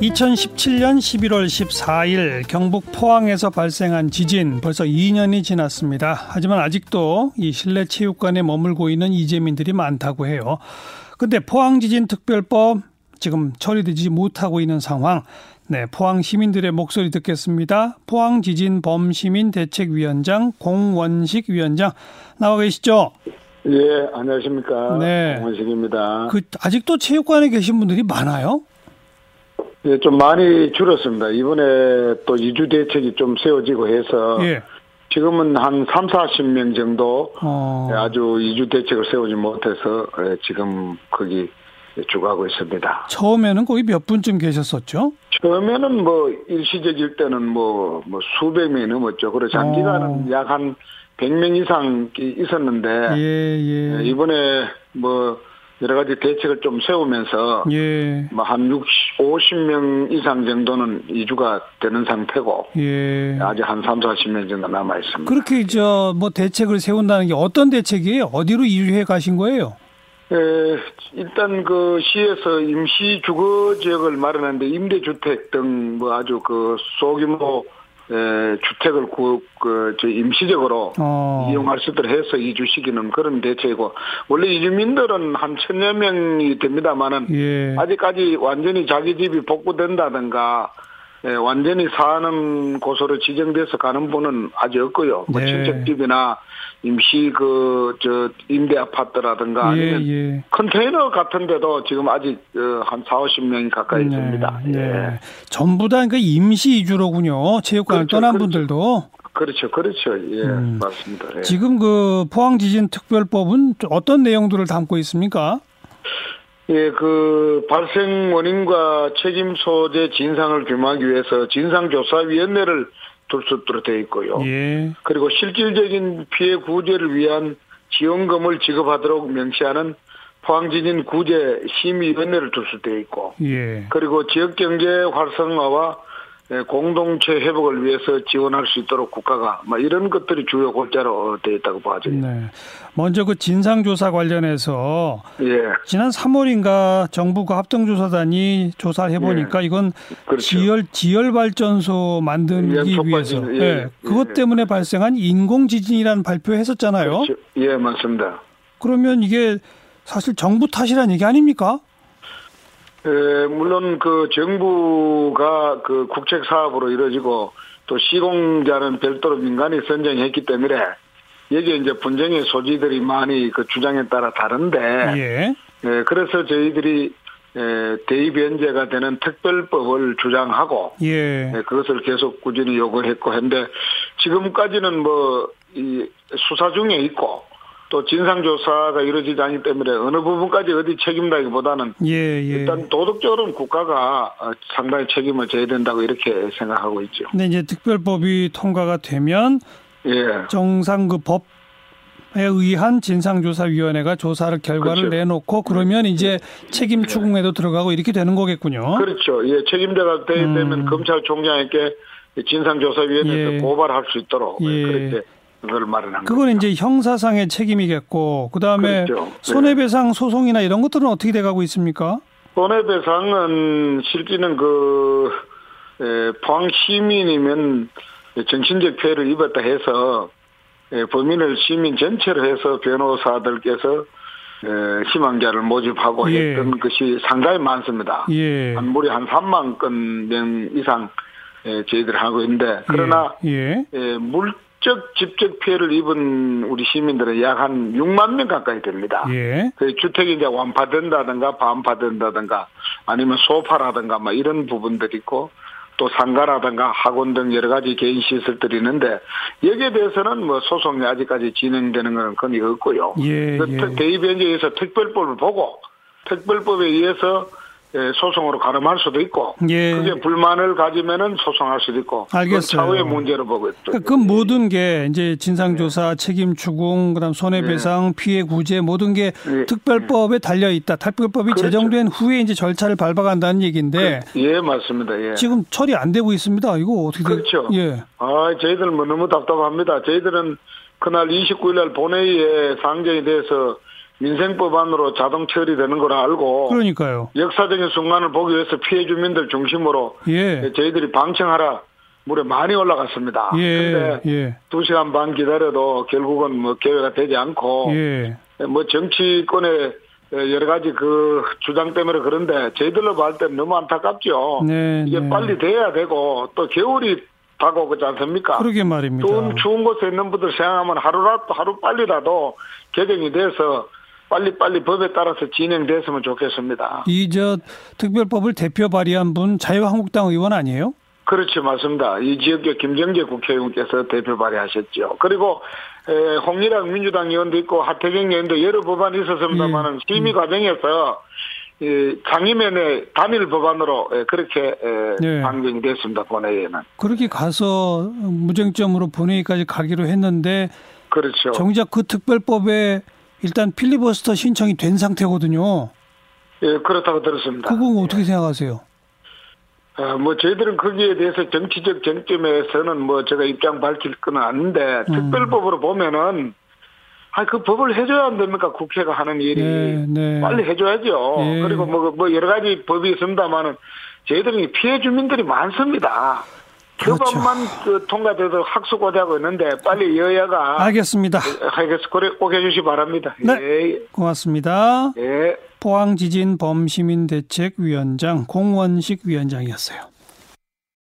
2017년 11월 14일 경북 포항에서 발생한 지진 벌써 2년이 지났습니다. 하지만 아직도 이 실내 체육관에 머물고 있는 이재민들이 많다고 해요. 근데 포항 지진 특별법 지금 처리되지 못하고 있는 상황. 네, 포항 시민들의 목소리 듣겠습니다. 포항 지진 범시민 대책위원장 공원식 위원장 나와 계시죠? 예, 안녕하십니까. 네. 공원식입니다. 그 아직도 체육관에 계신 분들이 많아요? 예, 좀 많이 줄었습니다. 이번에 또 이주 대책이 좀 세워지고 해서 예. 지금은 한 3, 40명 정도 어. 예, 아주 이주 대책을 세우지 못해서 예, 지금 거기 주가고 있습니다. 처음에는 거의 몇 분쯤 계셨었죠? 처음에는 뭐 일시적일 때는 뭐, 뭐 수백 명이 넘었죠. 그리고 장기간은 어. 약한 100명 이상 있었는데 예, 예, 예. 이번에 뭐 여러 가지 대책을 좀 세우면서 예. 뭐한 60, 50명 이상 정도는 이주가 되는 상태고 예. 아직 한 3, 40명 정도 남아 있습니다. 그렇게 저 뭐 대책을 세운다는 게 어떤 대책이에요? 어디로 이주해 가신 거예요? 에, 일단 그 시에서 임시 주거 지역을 마련하는데 임대주택 등 뭐 아주 그 소규모 에, 주택을 구, 그, 저 임시적으로 어. 이용할 수 있도록 해서 이주시키는 그런 대책이고 원래 이주민들은 한 천여 명이 됩니다만은 예. 아직까지 완전히 자기 집이 복구된다든가 예, 완전히 사는 곳으로 지정돼서 가는 분은 아직 없고요. 뭐 네. 친척 집이나 임시 그 저 임대 아파트라든가 아니면 예. 컨테이너 같은데도 지금 아직 어, 한 4, 50명이 가까이 있습니다. 네. 예. 네. 전부 다그 임시 이주로군요. 체육관을 그렇죠, 떠난 그렇죠. 분들도 그렇죠, 그렇죠. 예, 음. 맞습니다. 예. 지금 그 포항 지진 특별법은 어떤 내용들을 담고 있습니까? 예, 그 발생 원인과 책임 소재 진상을 규명하기 위해서 진상조사위원회를 둘 수 있도록 되어 있고요. 예. 그리고 실질적인 피해 구제를 위한 지원금을 지급하도록 명시하는 포항지진 구제 심의위원회를 둘 수 되어 있고, 예. 그리고 지역 경제 활성화와 예, 공동체 회복을 위해서 지원할 수 있도록 국가가 뭐 이런 것들이 주요 골자로 되어 있다고 봐져요. 네. 먼저 그 진상조사 관련해서 예, 지난 3월인가 정부가 합동조사단이 조사를 해보니까 이건 그렇죠. 지열 지열 발전소 만들기 연속 위해서 예, 예, 그것 예. 때문에 발생한 인공 지진이라는 발표했었잖아요. 그렇죠. 예, 맞습니다. 그러면 이게 사실 정부 탓이라는 얘기 아닙니까? 에, 물론 그 정부가 그 국책 사업으로 이루어지고 또 시공자는 별도로 민간이 선정했기 때문에 여기에 이제 분쟁의 소지들이 많이 그 주장에 따라 다른데 예. 에, 그래서 저희들이 에, 대의변제가 되는 특별법을 주장하고 예. 예, 그것을 계속 꾸준히 요구했고 했는데 지금까지는 뭐 이 수사 중에 있고 또 진상조사가 이루어지지 않기 때문에 어느 부분까지 어디 책임다기보다는 예, 예. 일단 도덕적으로는 국가가 어, 상당히 책임을 져야 된다고 이렇게 생각하고 있죠. 근데 이제 특별법이 통과가 되면 예, 정상 그 법에 의한 진상조사위원회가 조사를 결과를 그렇죠. 내놓고 그러면 이제 책임 추궁에도 들어가고 이렇게 되는 거겠군요. 그렇죠. 예, 책임자가 되- 음. 되면 검찰총장에게 진상조사위원회에서 예. 고발할 수 있도록 예. 그렇게 그걸 마련한 그건 거죠. 이제 형사상의 책임이겠고 그다음에 그렇죠. 네. 손해배상 소송이나 이런 것들은 어떻게 돼가고 있습니까? 손해배상은 실제는 그 에, 포항 시민이면 정신적 피해를 입었다 해서 에, 범인을 시민 전체로 해서 변호사들께서 에, 희망자를 모집하고 예. 했던 것이 상당히 많습니다. 예. 한 무려 한 3만 건명 이상 에, 저희들이 하고 있는데 그러나 예. 에, 물적 직접 피해를 입은 우리 시민들은 약 한 6만 명 가까이 됩니다. 예. 그 주택이 이제 완파된다든가 반파된다든가 아니면 소파라든가 막 이런 부분들이 있고 또 상가라든가 학원 등 여러 가지 개인 시설들이 있는데 여기에 대해서는 뭐 소송이 아직까지 진행되는 건 거의 없고요. 예, 그 예. 대의변제에서 특별법을 보고 특별법에 의해서 예, 소송으로 가름할 수도 있고 예. 그게 불만을 가지면은 소송할 수도 있고 알겠어요. 차후의 문제로 보고 있죠. 그러니까 그 모든 게 이제 진상조사, 책임 추궁, 그다음 손해배상, 피해 구제 모든 게 예. 특별법에 달려 있다. 특별법이 그렇죠. 제정된 후에 이제 절차를 밟아간다는 얘기인데 예 맞습니다. 예. 지금 처리 안 되고 있습니다. 이거 어떻게 돼- 그렇죠. 예. 아, 저희들 뭐 너무 답답합니다. 저희들은 그날 29일 날 본회의에 상정이 돼서 민생법안으로 자동 처리되는 걸 알고 그러니까요. 역사적인 순간을 보기 위해서 피해 주민들 중심으로 예. 저희들이 방청하라 물에 많이 올라갔습니다. 예. 근데 예. 두 시간 반 기다려도 결국은 뭐 기회가 되지 않고 예. 뭐 정치권의 여러 가지 그 주장 때문에 그런데 저희들로 봤을 때는 너무 안타깝죠. 네. 이게 네. 빨리 돼야 되고 또 겨울이 다가오지 않습니까? 그러게 말입니다. 추운, 추운 곳에 있는 분들 생각하면 하루라도 하루 빨리라도 개정이 돼서 빨리빨리 법에 따라서 진행됐으면 좋겠습니다. 이 저 특별법을 대표 발의한 분 자유한국당 의원 아니에요? 그렇지 맞습니다. 이 지역의 김정재 국회의원께서 대표 발의하셨죠. 그리고 에, 홍일학 민주당 의원도 있고 하태경 의원도 여러 법안이 있었습니다만은 예. 심의 과정에서 이 상임위원회 단일 법안으로 에, 그렇게 에, 네. 방정이 됐습니다. 본회의에는 그렇게 가서 무쟁점으로 본회의까지 가기로 했는데 그렇죠. 정작 그 특별법에 일단 필리버스터 신청이 된 상태거든요. 예, 그렇다고 들었습니다. 그거 어떻게 생각하세요? 어, 뭐 저희들은 거기에 대해서 정치적 쟁점에서는 뭐 제가 입장 밝힐 건 아닌데 음. 특별법으로 보면은 아그 법을 해줘야 안 됩니까 국회가 하는 일이 네, 네. 빨리 해줘야죠. 예. 그리고 뭐, 뭐 여러 가지 법이 있습니다만은 저희들은 피해 주민들이 많습니다. 그 그렇죠. 법만 그 통과돼도 학수고대하고 있는데 빨리 여야가 알겠습니다. 꼭 해주시 기 바랍니다. 네. 예. 고맙습니다. 예. 포항지진 범시민대책위원장 공원식 위원장이었어요.